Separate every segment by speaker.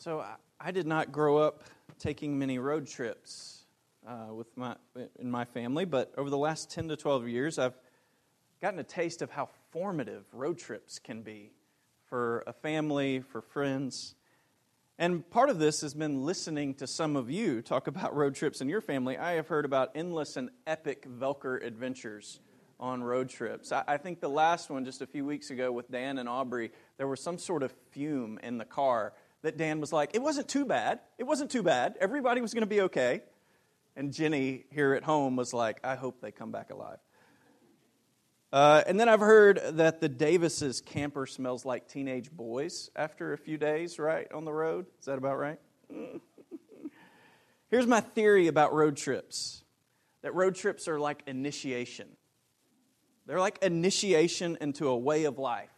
Speaker 1: So I, did not grow up taking many road trips uh, with my in my family, but over the last ten to twelve years, I've gotten a taste of how formative road trips can be for a family, for friends. And part of this has been listening to some of you talk about road trips in your family. I have heard about endless and epic Velker adventures on road trips. I think the last one, just a few weeks ago with Dan and Aubrey, there was some sort of fume in the car that Dan was like, it wasn't too bad. It wasn't too bad. Everybody was going to be okay. And Jenny here at home was like, I hope they come back alive. Uh, and then I've heard that the Davises camper smells like teenage boys after a few days, right, on the road. Is that about right? Here's my theory about road trips that road trips are like initiation. They're like initiation into a way of life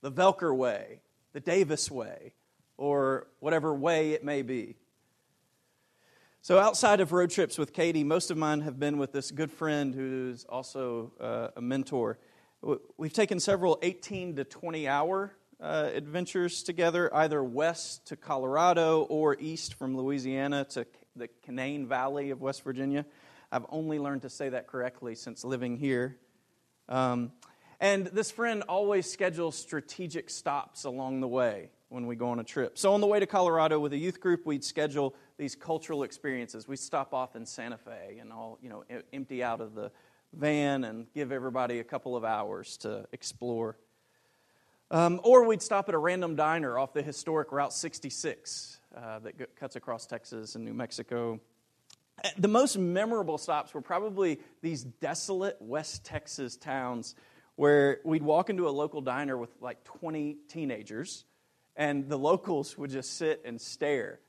Speaker 1: the Velker way, the Davis way, or whatever way it may be. So, outside of road trips with Katie, most of mine have been with this good friend who's also uh, a mentor. We've taken several 18 to 20 hour uh, adventures together, either west to Colorado or east from Louisiana to the Canaan Valley of West Virginia. I've only learned to say that correctly since living here. Um, and this friend always schedules strategic stops along the way when we go on a trip. So, on the way to Colorado with a youth group, we'd schedule these cultural experiences. We'd stop off in Santa Fe and all, you know, empty out of the van and give everybody a couple of hours to explore. Um, or we'd stop at a random diner off the historic Route 66 uh, that cuts across Texas and New Mexico. Uh, the most memorable stops were probably these desolate West Texas towns where we'd walk into a local diner with like 20 teenagers and the locals would just sit and stare,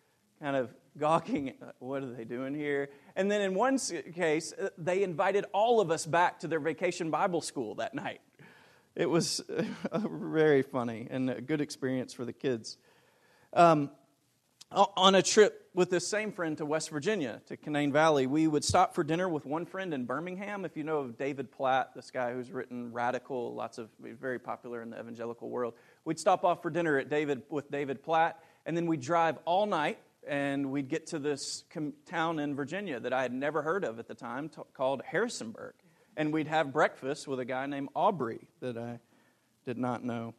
Speaker 1: kind of gawking, what are they doing here? And then in one case, uh, they invited all of us back to their vacation Bible school that night. It was very funny and a good experience for the kids. Um, on a trip with this same friend to West Virginia, to Canaan Valley, we would stop for dinner with one friend in Birmingham. If you know of David Platt, this guy who's written Radical, lots of very popular in the evangelical world, we'd stop off for dinner at David with David Platt, and then we'd drive all night, and we'd get to this com- town in Virginia that I had never heard of at the time, t- called Harrisonburg, and we'd have breakfast with a guy named Aubrey that I did not know.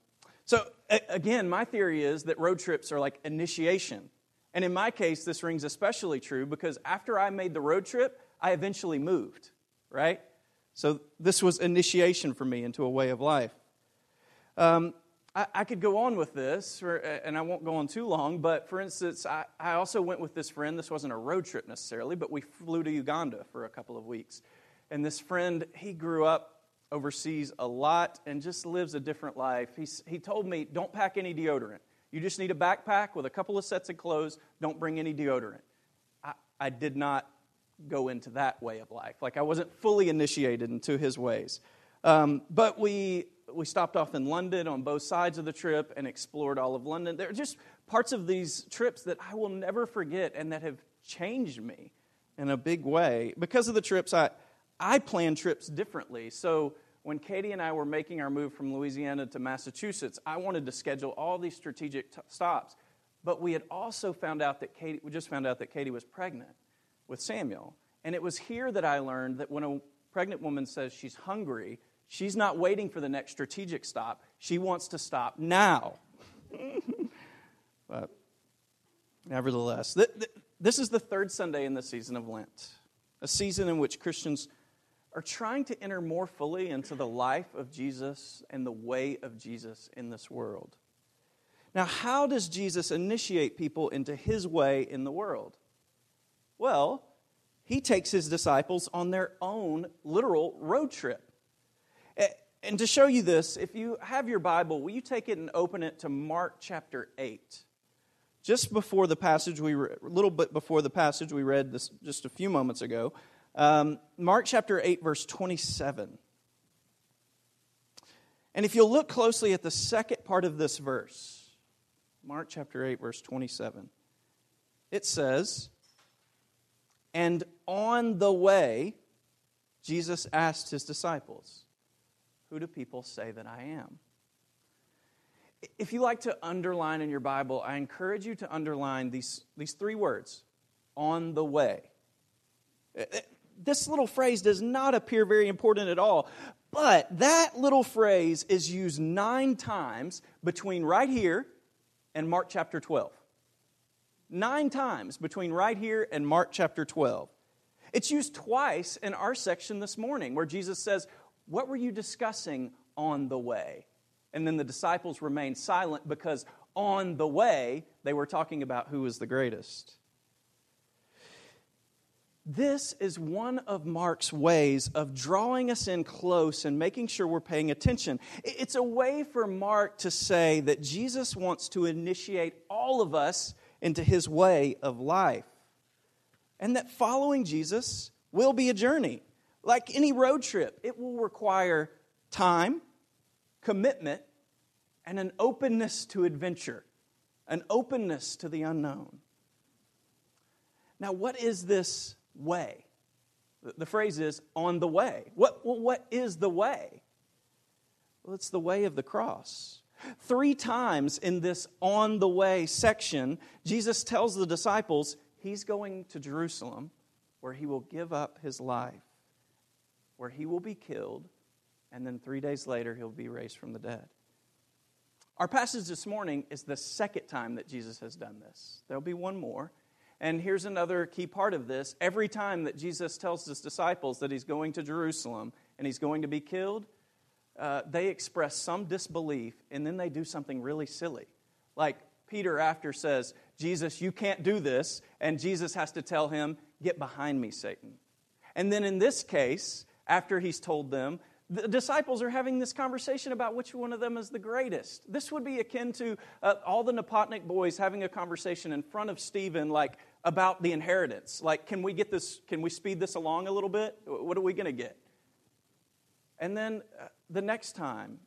Speaker 1: So again, my theory is that road trips are like initiation and in my case, this rings especially true because after I made the road trip, I eventually moved, right? So this was initiation for me into a way of life. Um, I, I, could go on with this, for, and I won't go on too long, but for instance, I, I also went with this friend. This wasn't a road trip necessarily, but we flew to Uganda for a couple of weeks. And this friend, he grew up overseas a lot and just lives a different life. He, he told me, don't pack any deodorant. You just need a backpack with a couple of sets of clothes. Don't bring any deodorant. I, I did not go into that way of life. Like I wasn't fully initiated into his ways. Um, but we, we stopped off in London on both sides of the trip and explored all of London. There are just parts of these trips that I will never forget and that have changed me in a big way. Because of the trips, I, I plan trips differently. So when Katie and I were making our move from Louisiana to Massachusetts, I wanted to schedule all these strategic t- stops. But we had also found out that Katie, we just found out that Katie was pregnant with Samuel. And it was here that I learned that when a pregnant woman says she's hungry, she's not waiting for the next strategic stop. She wants to stop now. but nevertheless, th- th- this is the third Sunday in the season of Lent, a season in which Christians are trying to enter more fully into the life of Jesus and the way of Jesus in this world. Now, how does Jesus initiate people into his way in the world? Well, he takes his disciples on their own literal road trip. And to show you this, if you have your Bible, will you take it and open it to Mark chapter 8? Just before the passage we a little bit before the passage we read this just a few moments ago, um, Mark chapter 8, verse 27. And if you'll look closely at the second part of this verse, Mark chapter 8, verse 27, it says, And on the way, Jesus asked his disciples, Who do people say that I am? If you like to underline in your Bible, I encourage you to underline these, these three words on the way. Uh, uh, this little phrase does not appear very important at all, but that little phrase is used nine times between right here and Mark chapter 12. Nine times between right here and Mark chapter 12. It's used twice in our section this morning where Jesus says, What were you discussing on the way? And then the disciples remained silent because on the way they were talking about who was the greatest. This is one of Mark's ways of drawing us in close and making sure we're paying attention. It's a way for Mark to say that Jesus wants to initiate all of us into his way of life. And that following Jesus will be a journey. Like any road trip, it will require time, commitment, and an openness to adventure, an openness to the unknown. Now, what is this way. The phrase is on the way. What, well, what is the way? Well, it's the way of the cross. Three times in this on the way section, Jesus tells the disciples he's going to Jerusalem where he will give up his life, where he will be killed, and then three days later he'll be raised from the dead. Our passage this morning is the second time that Jesus has done this. There'll be one more. And here's another key part of this. Every time that Jesus tells his disciples that he's going to Jerusalem and he's going to be killed, uh, they express some disbelief and then they do something really silly. Like Peter, after says, Jesus, you can't do this. And Jesus has to tell him, Get behind me, Satan. And then in this case, after he's told them, the disciples are having this conversation about which one of them is the greatest. This would be akin to uh, all the Napotnik boys having a conversation in front of Stephen, like about the inheritance. Like, can we get this, can we speed this along a little bit? What are we going to get? And then uh, the next time,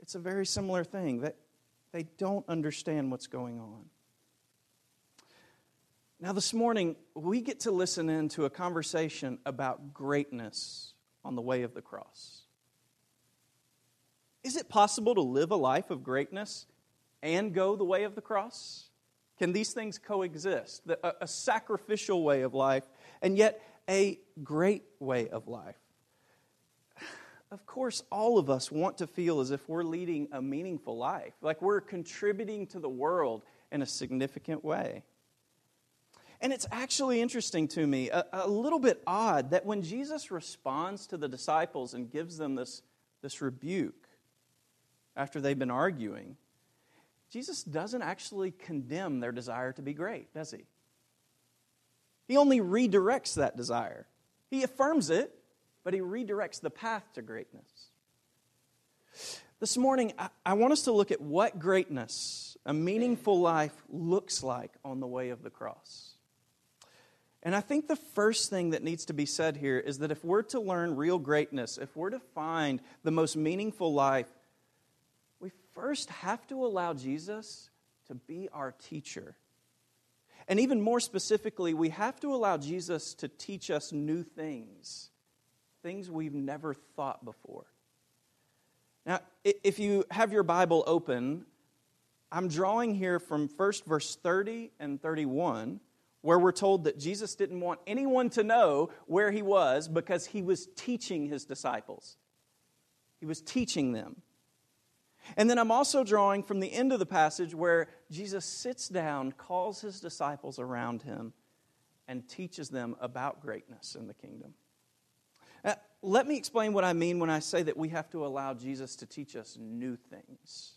Speaker 1: it's a very similar thing that they don't understand what's going on. Now, this morning, we get to listen in to a conversation about greatness on the way of the cross. Is it possible to live a life of greatness and go the way of the cross? Can these things coexist? A, sacrificial way of life and yet a great way of life. Of course, all of us want to feel as if we're leading a meaningful life, like we're contributing to the world in a significant way. And it's actually interesting to me, a, a, little bit odd, that when Jesus responds to the disciples and gives them this, this rebuke after they've been arguing, Jesus doesn't actually condemn their desire to be great, does he? He only redirects that desire. He affirms it, but he redirects the path to greatness. This morning, I, I want us to look at what greatness, a meaningful life, looks like on the way of the cross. And I think the first thing that needs to be said here is that if we're to learn real greatness, if we're to find the most meaningful life, we first have to allow Jesus to be our teacher. And even more specifically, we have to allow Jesus to teach us new things, things we've never thought before. Now, if you have your Bible open, I'm drawing here from first verse 30 and 31 where we're told that Jesus didn't want anyone to know where he was because he was teaching his disciples. He was teaching them. And then I'm also drawing from the end of the passage where Jesus sits down, calls his disciples around him, and teaches them about greatness in the kingdom. Now, let me explain what I mean when I say that we have to allow Jesus to teach us new things.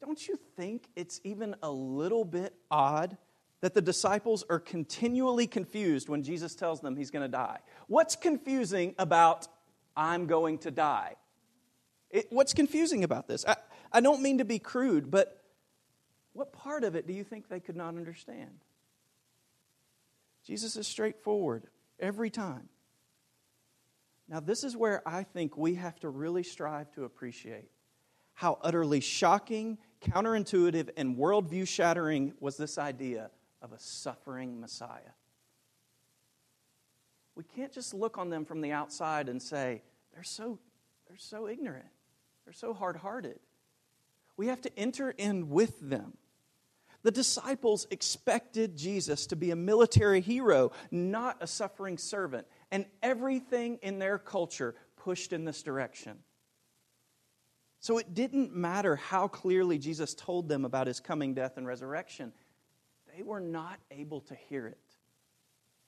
Speaker 1: Don't you think it's even a little bit odd that the disciples are continually confused when Jesus tells them he's going to die. What's confusing about I'm going to die? It, what's confusing about this? I, I don't mean to be crude, but what part of it do you think they could not understand? Jesus is straightforward every time. Now, this is where I think we have to really strive to appreciate how utterly shocking, counterintuitive, and worldview shattering was this idea of a suffering Messiah. We can't just look on them from the outside and say, they're so, they're so ignorant, they're so hard hearted. We have to enter in with them. The disciples expected Jesus to be a military hero, not a suffering servant, and everything in their culture pushed in this direction. So it didn't matter how clearly Jesus told them about his coming death and resurrection, they were not able to hear it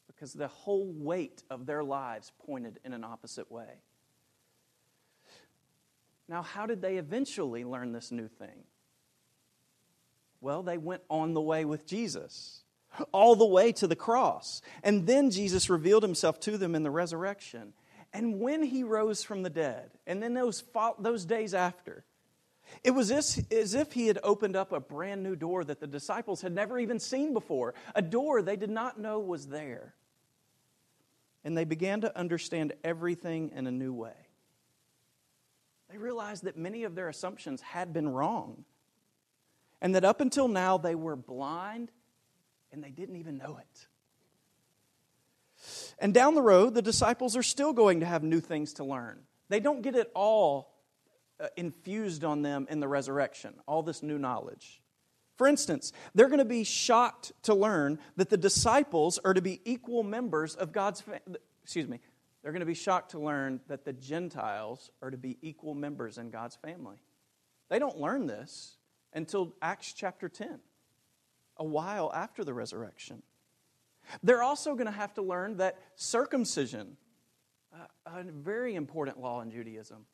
Speaker 1: because the whole weight of their lives pointed in an opposite way. Now, how did they eventually learn this new thing? Well, they went on the way with Jesus, all the way to the cross. And then Jesus revealed himself to them in the resurrection. And when he rose from the dead, and then those, those days after, it was as, if he had opened up a brand new door that the disciples had never even seen before, a door they did not know was there. And they began to understand everything in a new way. They realized that many of their assumptions had been wrong, and that up until now they were blind and they didn't even know it. And down the road, the disciples are still going to have new things to learn. They don't get it all Uh, infused on them in the resurrection, all this new knowledge. For instance, they're going to be shocked to learn that the disciples are to be equal members of God's fa- excuse me, they're going to be shocked to learn that the Gentiles are to be equal members in God's family. They don't learn this until Acts chapter 10, a while after the resurrection. They're also going to have to learn that circumcision, uh, a very important law in Judaism,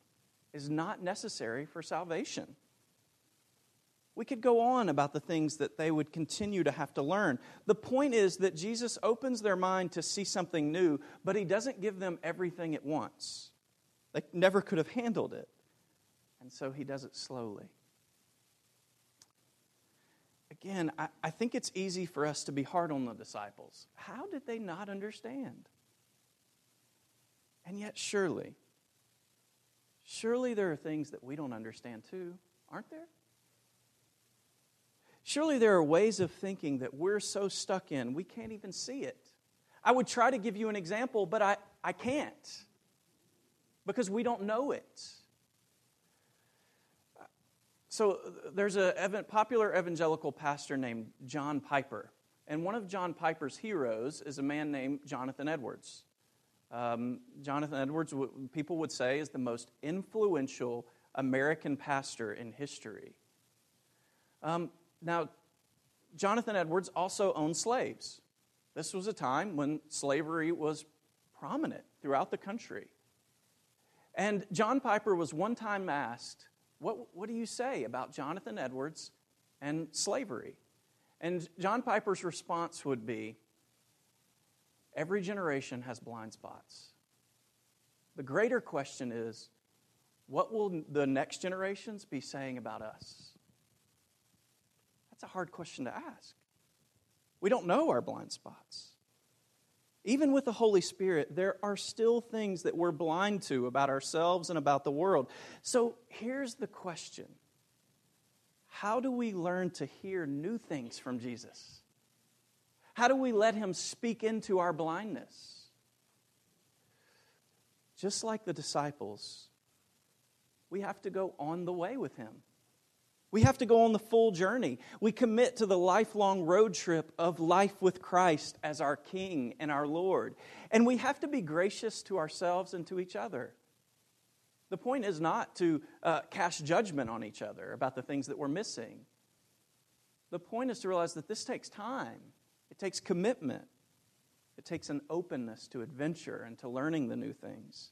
Speaker 1: is not necessary for salvation. We could go on about the things that they would continue to have to learn. The point is that Jesus opens their mind to see something new, but he doesn't give them everything at once. They never could have handled it. And so he does it slowly again, I, I think it's easy for us to be hard on the disciples. How did they not understand? And yet, surely, surely there are things that we don't understand too, aren't there? Surely there are ways of thinking that we're so stuck in, we can't even see it. I would try to give you an example, but I, I can't because we don't know it. So there's a popular evangelical pastor named John Piper. And one of John Piper's heroes is a man named Jonathan Edwards. Um, Jonathan Edwards, people would say, is the most influential American pastor in history. Um, now, Jonathan Edwards also owned slaves. This was a time when slavery was prominent throughout the country. And John Piper was one time asked what, what do you say about Jonathan Edwards and slavery? And John Piper's response would be every generation has blind spots. The greater question is what will the next generations be saying about us? That's a hard question to ask. We don't know our blind spots. Even with the Holy Spirit, there are still things that we're blind to about ourselves and about the world. So here's the question How do we learn to hear new things from Jesus? How do we let Him speak into our blindness? Just like the disciples, we have to go on the way with Him. We have to go on the full journey. We commit to the lifelong road trip of life with Christ as our King and our Lord. And we have to be gracious to ourselves and to each other. The point is not to uh, cast judgment on each other about the things that we're missing. The point is to realize that this takes time, it takes commitment, it takes an openness to adventure and to learning the new things.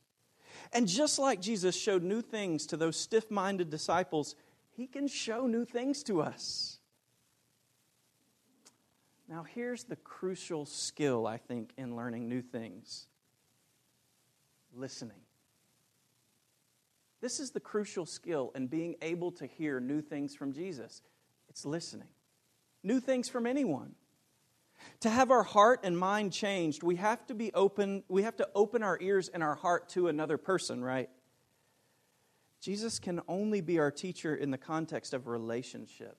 Speaker 1: And just like Jesus showed new things to those stiff minded disciples, he can show new things to us. Now, here's the crucial skill, I think, in learning new things listening. This is the crucial skill in being able to hear new things from Jesus. It's listening. New things from anyone. To have our heart and mind changed, we have to be open, we have to open our ears and our heart to another person, right? Jesus can only be our teacher in the context of relationship,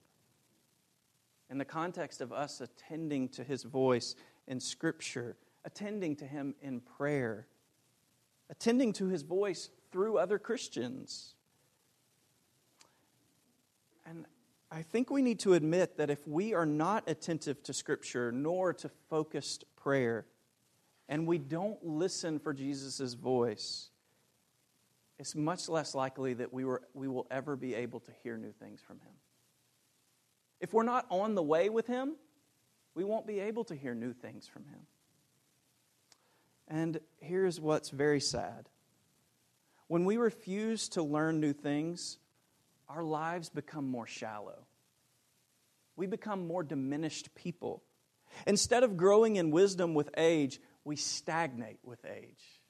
Speaker 1: in the context of us attending to his voice in Scripture, attending to him in prayer, attending to his voice through other Christians. And I think we need to admit that if we are not attentive to Scripture nor to focused prayer, and we don't listen for Jesus' voice, it's much less likely that we, were, we will ever be able to hear new things from Him. If we're not on the way with Him, we won't be able to hear new things from Him. And here's what's very sad when we refuse to learn new things, our lives become more shallow. We become more diminished people. Instead of growing in wisdom with age, we stagnate with age.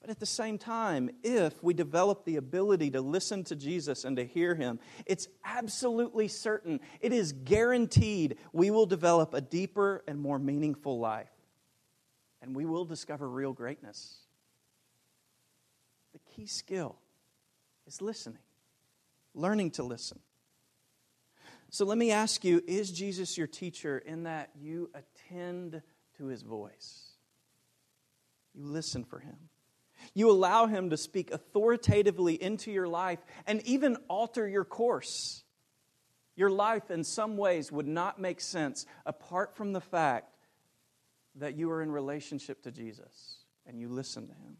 Speaker 1: But at the same time, if we develop the ability to listen to Jesus and to hear him, it's absolutely certain, it is guaranteed we will develop a deeper and more meaningful life. And we will discover real greatness. The key skill is listening, learning to listen. So let me ask you is Jesus your teacher in that you attend to his voice? You listen for him. You allow him to speak authoritatively into your life and even alter your course. Your life, in some ways, would not make sense apart from the fact that you are in relationship to Jesus and you listen to him.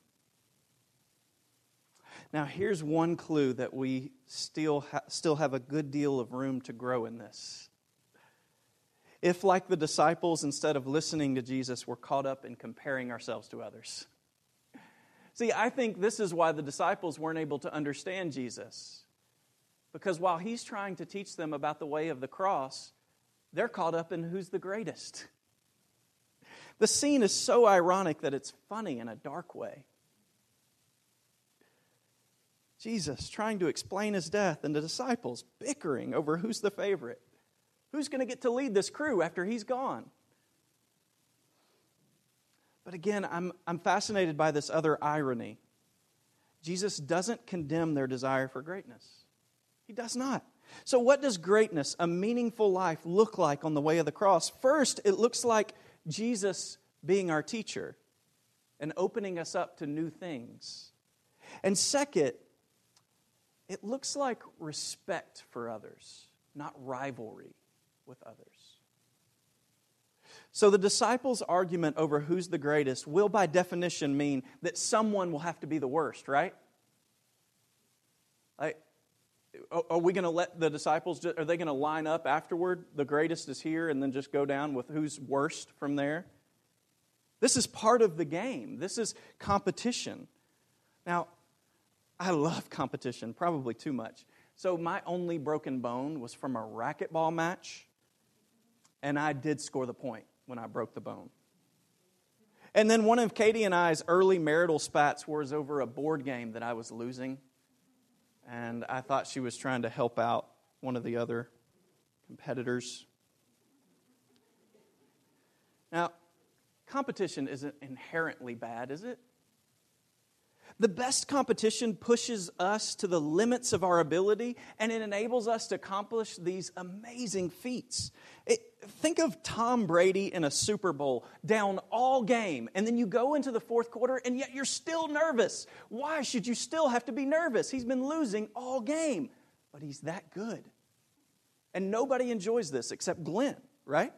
Speaker 1: Now, here's one clue that we still, ha- still have a good deal of room to grow in this. If, like the disciples, instead of listening to Jesus, we're caught up in comparing ourselves to others. See, I think this is why the disciples weren't able to understand Jesus. Because while he's trying to teach them about the way of the cross, they're caught up in who's the greatest. The scene is so ironic that it's funny in a dark way. Jesus trying to explain his death, and the disciples bickering over who's the favorite. Who's going to get to lead this crew after he's gone? But again, I'm, I'm fascinated by this other irony. Jesus doesn't condemn their desire for greatness, he does not. So, what does greatness, a meaningful life, look like on the way of the cross? First, it looks like Jesus being our teacher and opening us up to new things. And second, it looks like respect for others, not rivalry with others. So the disciples' argument over who's the greatest will, by definition, mean that someone will have to be the worst, right? Like, are we going to let the disciples, are they going to line up afterward? The greatest is here, and then just go down with who's worst from there? This is part of the game. This is competition. Now, I love competition, probably too much. So, my only broken bone was from a racquetball match, and I did score the point when I broke the bone. And then one of Katie and I's early marital spats was over a board game that I was losing. And I thought she was trying to help out one of the other competitors. Now, competition isn't inherently bad, is it? The best competition pushes us to the limits of our ability and it enables us to accomplish these amazing feats. It, think of Tom Brady in a Super Bowl, down all game, and then you go into the fourth quarter and yet you're still nervous. Why should you still have to be nervous? He's been losing all game, but he's that good. And nobody enjoys this except Glenn, right?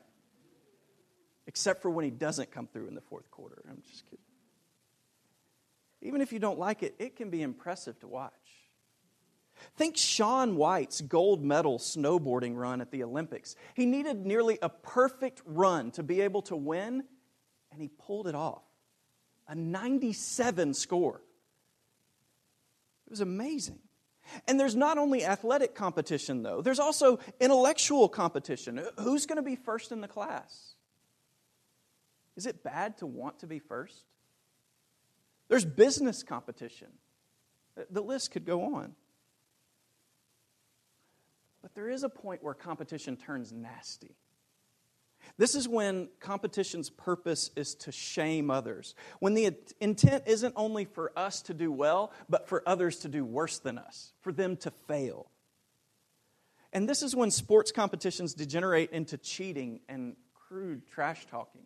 Speaker 1: Except for when he doesn't come through in the fourth quarter. I'm just kidding. Even if you don't like it, it can be impressive to watch. Think Shaun White's gold medal snowboarding run at the Olympics. He needed nearly a perfect run to be able to win, and he pulled it off. A 97 score. It was amazing. And there's not only athletic competition, though, there's also intellectual competition. Who's going to be first in the class? Is it bad to want to be first? There's business competition. The list could go on. But there is a point where competition turns nasty. This is when competition's purpose is to shame others. When the intent isn't only for us to do well, but for others to do worse than us, for them to fail. And this is when sports competitions degenerate into cheating and crude trash talking.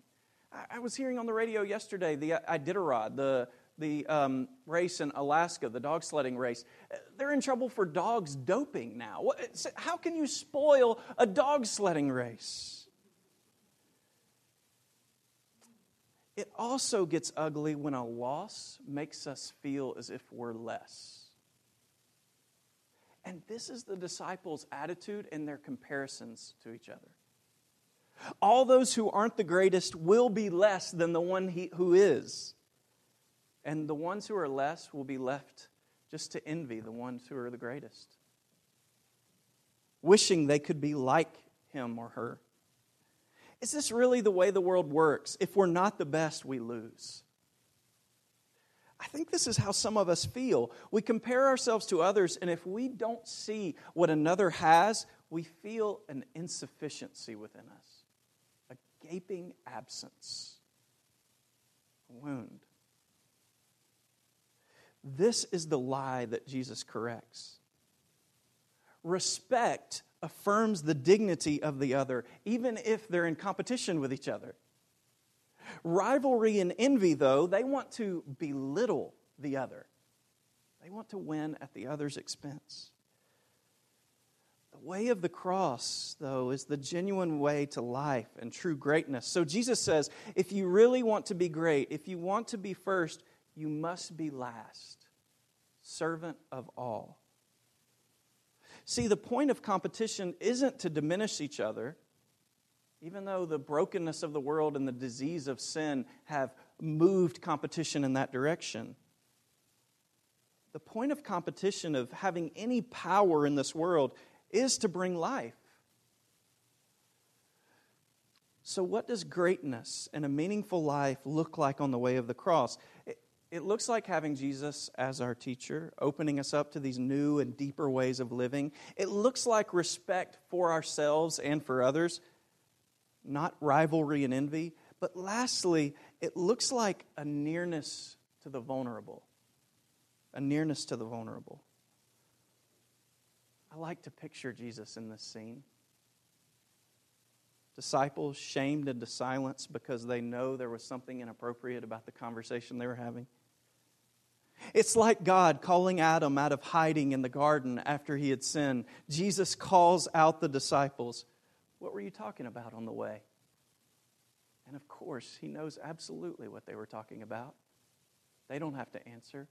Speaker 1: I was hearing on the radio yesterday the Iditarod, the the um, race in Alaska, the dog sledding race. They're in trouble for dogs doping now. How can you spoil a dog sledding race? It also gets ugly when a loss makes us feel as if we're less. And this is the disciples' attitude and their comparisons to each other. All those who aren't the greatest will be less than the one he, who is. And the ones who are less will be left just to envy the ones who are the greatest, wishing they could be like him or her. Is this really the way the world works? If we're not the best, we lose. I think this is how some of us feel. We compare ourselves to others, and if we don't see what another has, we feel an insufficiency within us, a gaping absence, a wound. This is the lie that Jesus corrects. Respect affirms the dignity of the other, even if they're in competition with each other. Rivalry and envy, though, they want to belittle the other, they want to win at the other's expense. The way of the cross, though, is the genuine way to life and true greatness. So Jesus says if you really want to be great, if you want to be first, you must be last, servant of all. See, the point of competition isn't to diminish each other even though the brokenness of the world and the disease of sin have moved competition in that direction, the point of competition, of having any power in this world, is to bring life. So, what does greatness and a meaningful life look like on the way of the cross? It, looks like having Jesus as our teacher, opening us up to these new and deeper ways of living. It looks like respect for ourselves and for others not rivalry and envy. But lastly, it looks like a nearness to the vulnerable. A nearness to the vulnerable. I like to picture Jesus in this scene. Disciples shamed into silence because they know there was something inappropriate about the conversation they were having. It's like God calling Adam out of hiding in the garden after he had sinned. Jesus calls out the disciples what were you talking about on the way? And of course, he knows absolutely what they were talking about. They don't have to answer.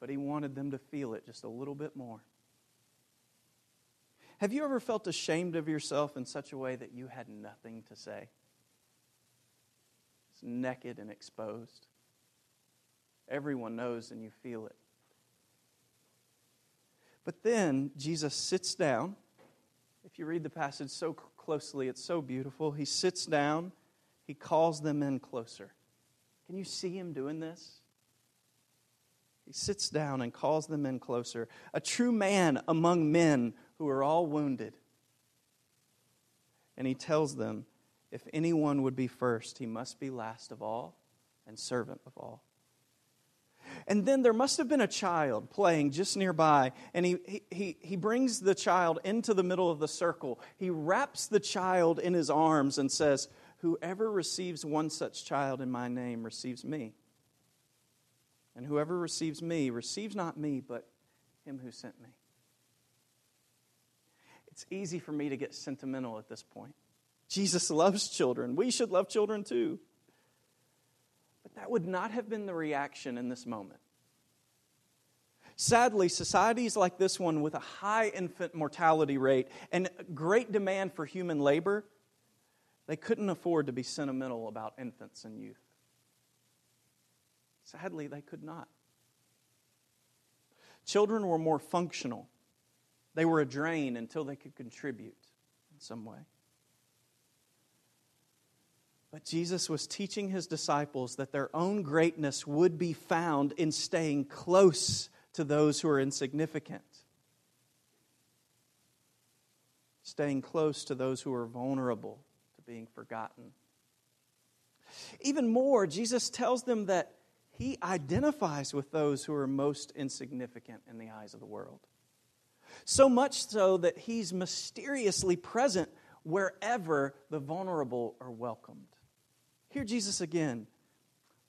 Speaker 1: But he wanted them to feel it just a little bit more. Have you ever felt ashamed of yourself in such a way that you had nothing to say? It's naked and exposed. Everyone knows and you feel it. But then Jesus sits down if you read the passage so closely, it's so beautiful. He sits down, he calls them in closer. Can you see him doing this? He sits down and calls them in closer. A true man among men who are all wounded. And he tells them if anyone would be first, he must be last of all and servant of all. And then there must have been a child playing just nearby, and he, he, he brings the child into the middle of the circle. He wraps the child in his arms and says, Whoever receives one such child in my name receives me. And whoever receives me receives not me, but him who sent me. It's easy for me to get sentimental at this point. Jesus loves children. We should love children too. That would not have been the reaction in this moment. Sadly, societies like this one, with a high infant mortality rate and great demand for human labor, they couldn't afford to be sentimental about infants and youth. Sadly, they could not. Children were more functional, they were a drain until they could contribute in some way. But Jesus was teaching his disciples that their own greatness would be found in staying close to those who are insignificant, staying close to those who are vulnerable to being forgotten. Even more, Jesus tells them that he identifies with those who are most insignificant in the eyes of the world. So much so that he's mysteriously present wherever the vulnerable are welcomed. Hear Jesus again.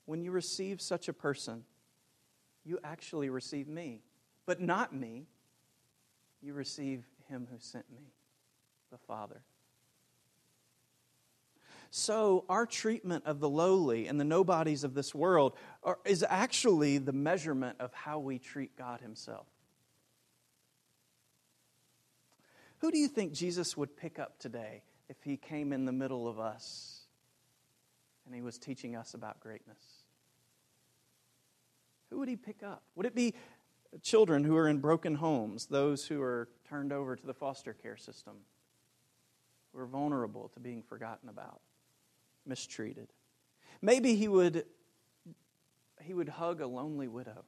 Speaker 1: when you receive such a person, you actually receive me. But not me, you receive him who sent me, the Father. So, our treatment of the lowly and the nobodies of this world are, is actually the measurement of how we treat God Himself. Who do you think Jesus would pick up today if He came in the middle of us and He was teaching us about greatness? Who would He pick up? Would it be children who are in broken homes, those who are turned over to the foster care system, who are vulnerable to being forgotten about? mistreated. Maybe he would, he would hug a lonely widow.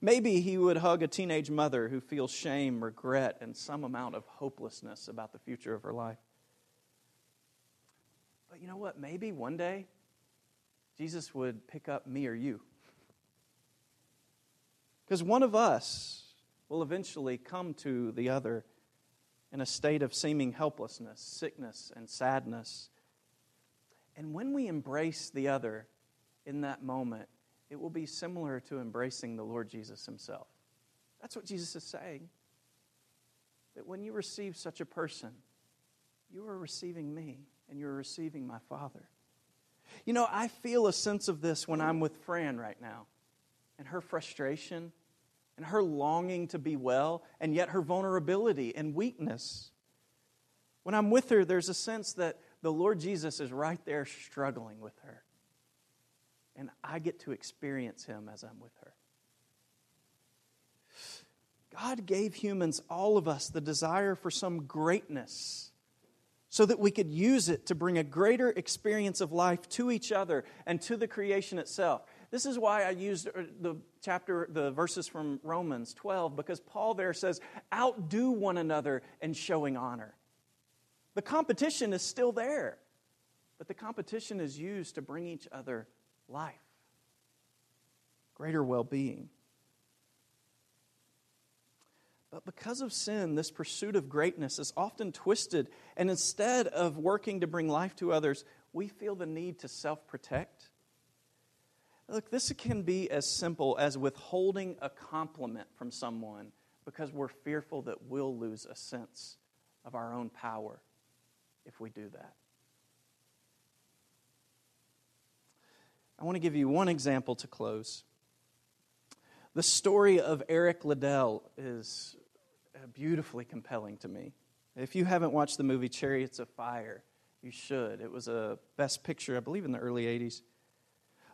Speaker 1: Maybe he would hug a teenage mother who feels shame, regret, and some amount of hopelessness about the future of her life. But you know what? Maybe one day Jesus would pick up me or you. Because one of us will eventually come to the other in a state of seeming helplessness, sickness, and sadness and when we embrace the other in that moment, it will be similar to embracing the Lord Jesus himself. That's what Jesus is saying. That when you receive such a person, you are receiving me and you're receiving my Father. You know, I feel a sense of this when I'm with Fran right now and her frustration and her longing to be well and yet her vulnerability and weakness. When I'm with her, there's a sense that the Lord Jesus is right there struggling with her. And I get to experience him as I'm with her. God gave humans, all of us, the desire for some greatness so that we could use it to bring a greater experience of life to each other and to the creation itself. This is why I used uh, the chapter, the verses from Romans 12, because Paul there says, outdo one another in showing honor. The competition is still there, but the competition is used to bring each other life, greater well being. But because of sin, this pursuit of greatness is often twisted, and instead of working to bring life to others, we feel the need to self protect. Look, this can be as simple as withholding a compliment from someone because we're fearful that we'll lose a sense of our own power if we do that. I want to give you one example to close. The story of Eric Liddell is uh, beautifully compelling to me. If you haven't watched the movie Chariots of Fire, you should. It was a best picture, I believe, in the early 80s.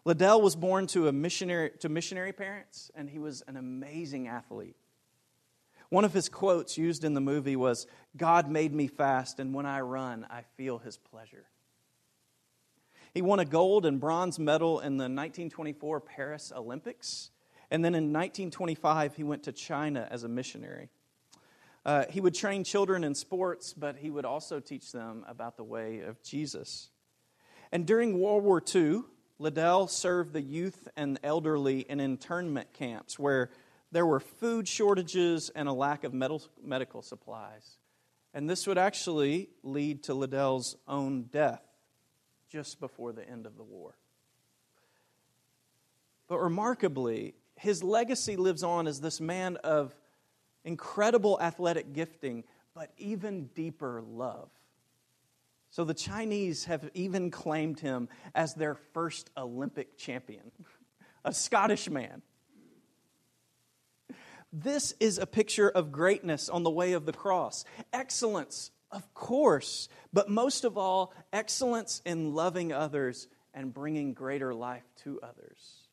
Speaker 1: Liddell was born to, a missionary, to missionary parents, and he was an amazing athlete. One of his quotes used in the movie was God made me fast, and when I run, I feel his pleasure. He won a gold and bronze medal in the 1924 Paris Olympics, and then in 1925, he went to China as a missionary. Uh, he would train children in sports, but he would also teach them about the way of Jesus. And during World War II, Liddell served the youth and elderly in internment camps where there were food shortages and a lack of medical supplies. And this would actually lead to Liddell's own death just before the end of the war. But remarkably, his legacy lives on as this man of incredible athletic gifting, but even deeper love. So the Chinese have even claimed him as their first Olympic champion, a Scottish man. This is a picture of greatness on the way of the cross. Excellence, of course, but most of all, excellence in loving others and bringing greater life to others.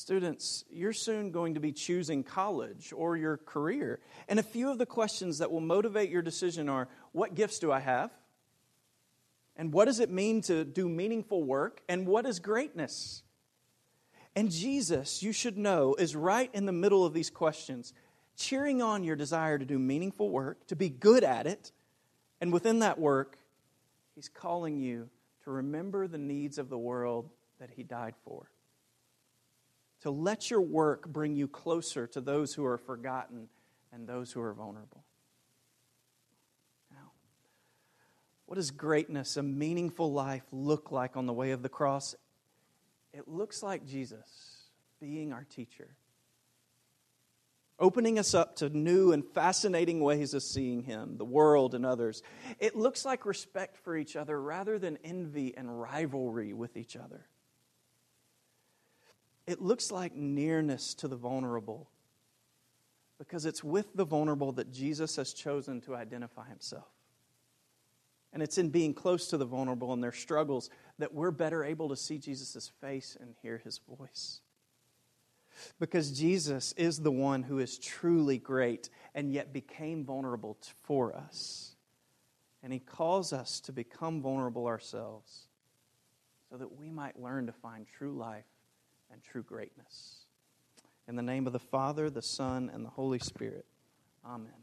Speaker 1: Students, you're soon going to be choosing college or your career. And a few of the questions that will motivate your decision are what gifts do I have? And what does it mean to do meaningful work? And what is greatness? And Jesus, you should know, is right in the middle of these questions, cheering on your desire to do meaningful work, to be good at it. And within that work, He's calling you to remember the needs of the world that He died for. To let your work bring you closer to those who are forgotten and those who are vulnerable. Now, What does greatness, a meaningful life, look like on the way of the cross? It looks like Jesus being our teacher, opening us up to new and fascinating ways of seeing Him, the world, and others. It looks like respect for each other rather than envy and rivalry with each other. It looks like nearness to the vulnerable because it's with the vulnerable that Jesus has chosen to identify Himself. And it's in being close to the vulnerable and their struggles that we're better able to see Jesus' face and hear his voice. Because Jesus is the one who is truly great and yet became vulnerable for us. And he calls us to become vulnerable ourselves so that we might learn to find true life and true greatness. In the name of the Father, the Son, and the Holy Spirit. Amen.